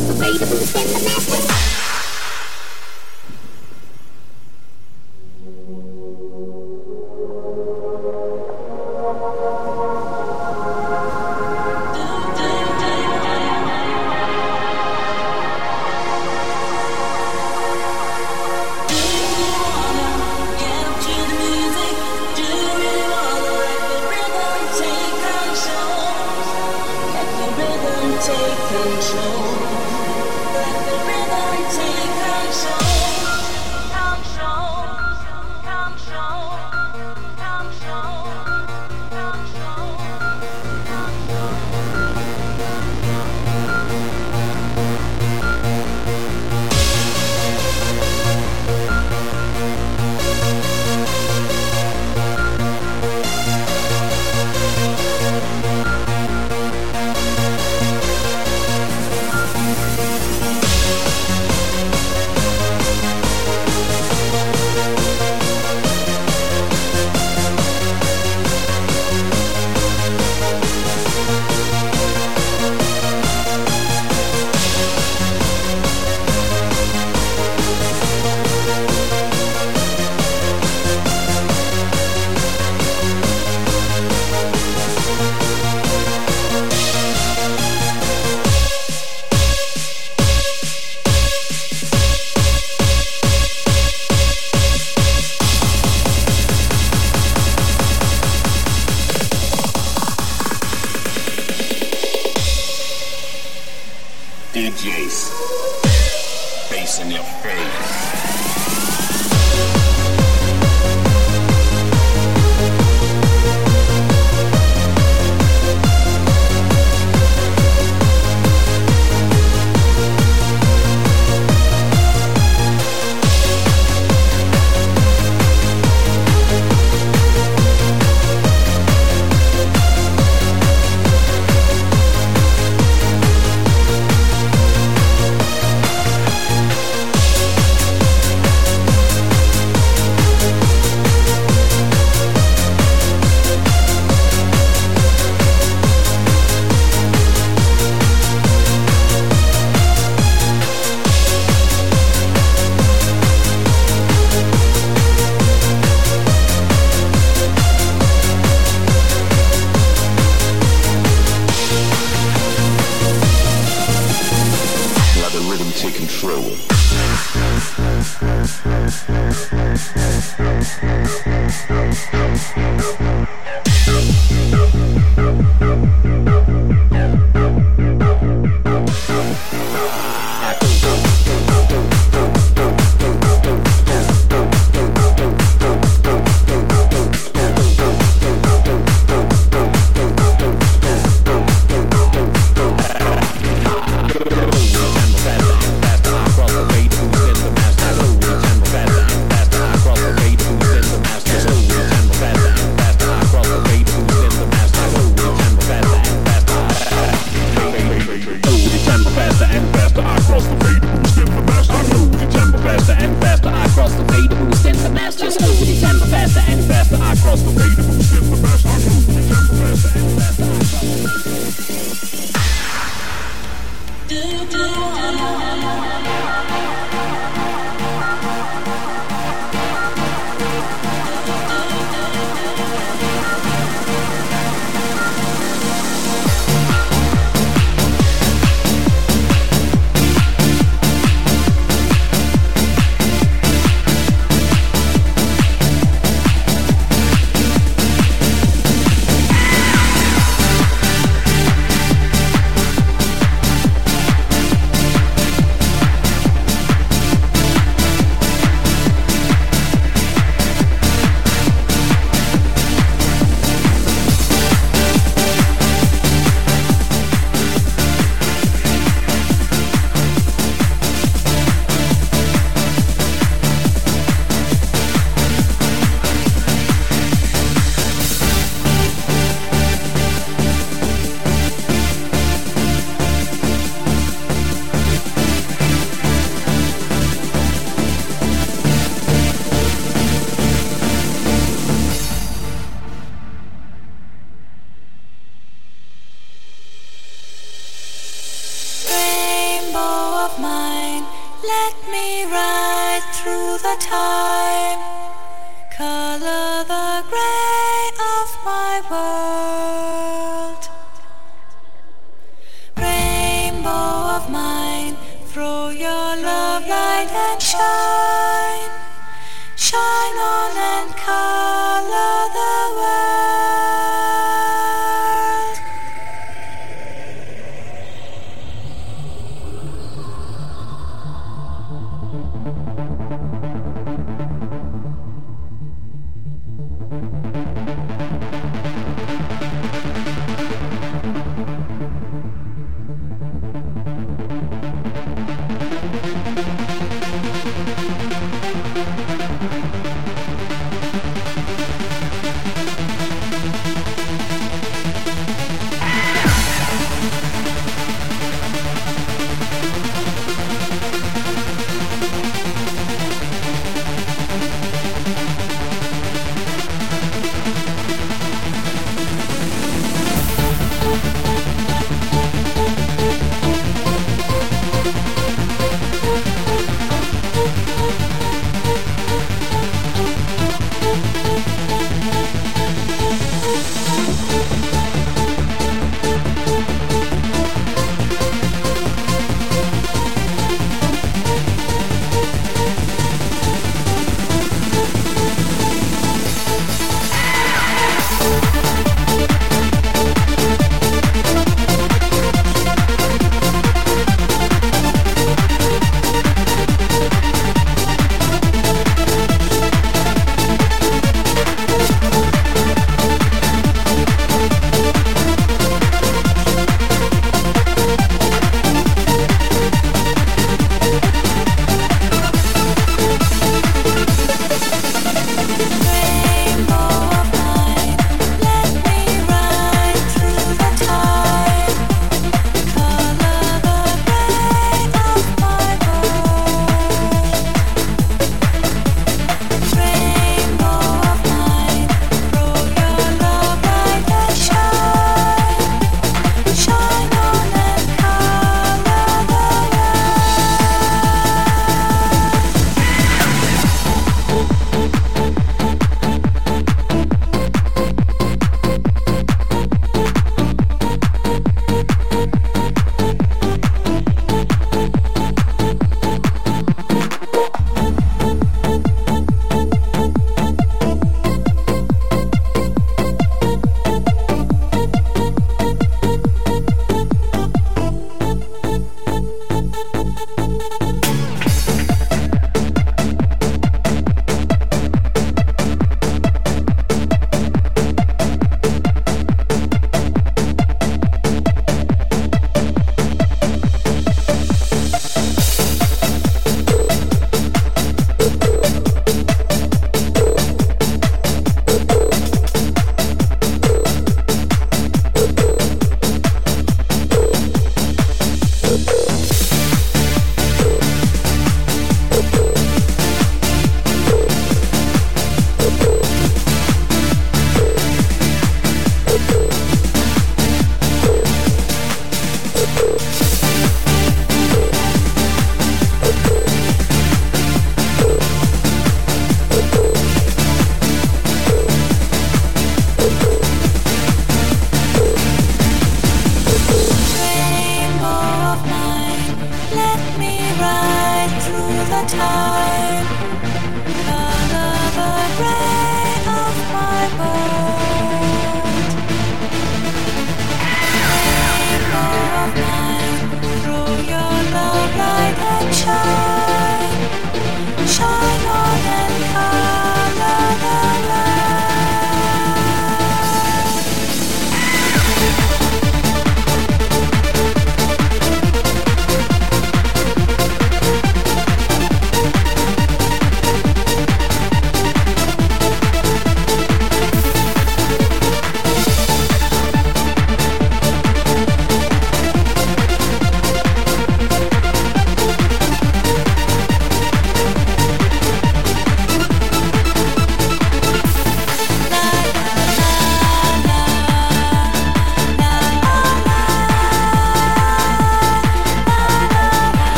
faster across the beta boost in the master. DJs. face in your face.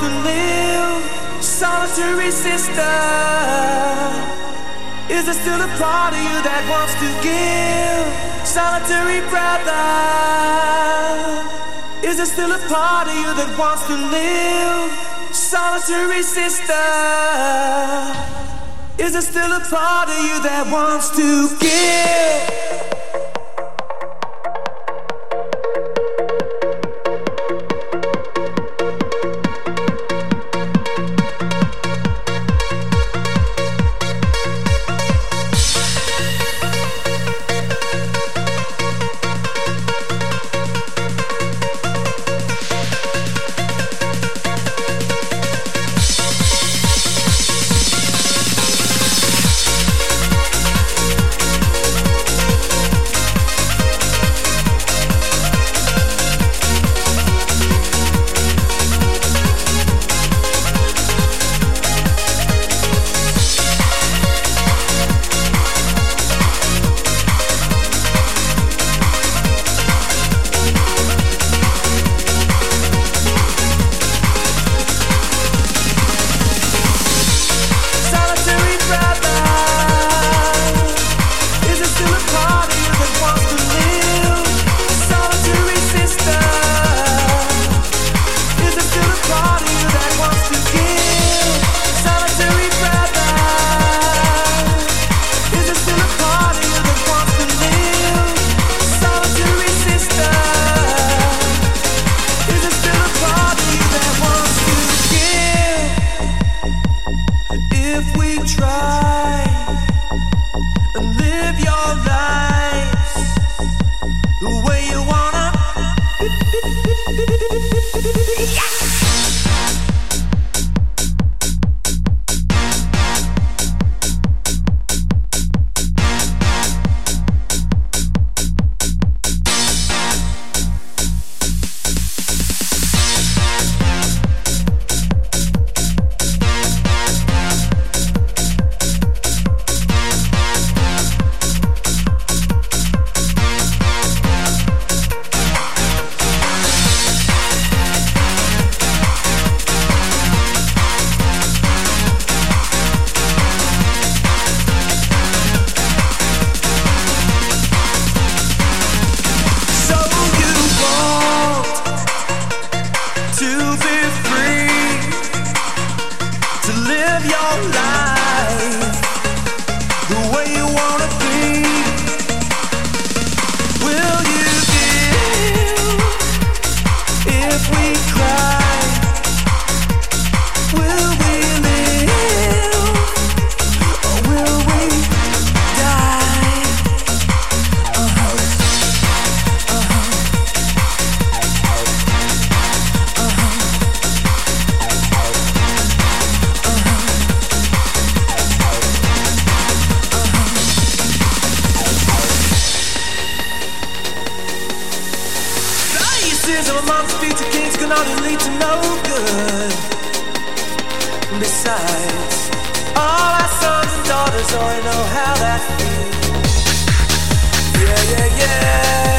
to live, solitary sister. Is there still a part of you that wants to give, solitary brother? Is there still a part of you that wants to live, solitary sister? Is there still a part of you that wants to give? Your mama's feet to kings can only lead to no good. Besides, all our sons and daughters oh, only know how that feels. Yeah, yeah, yeah.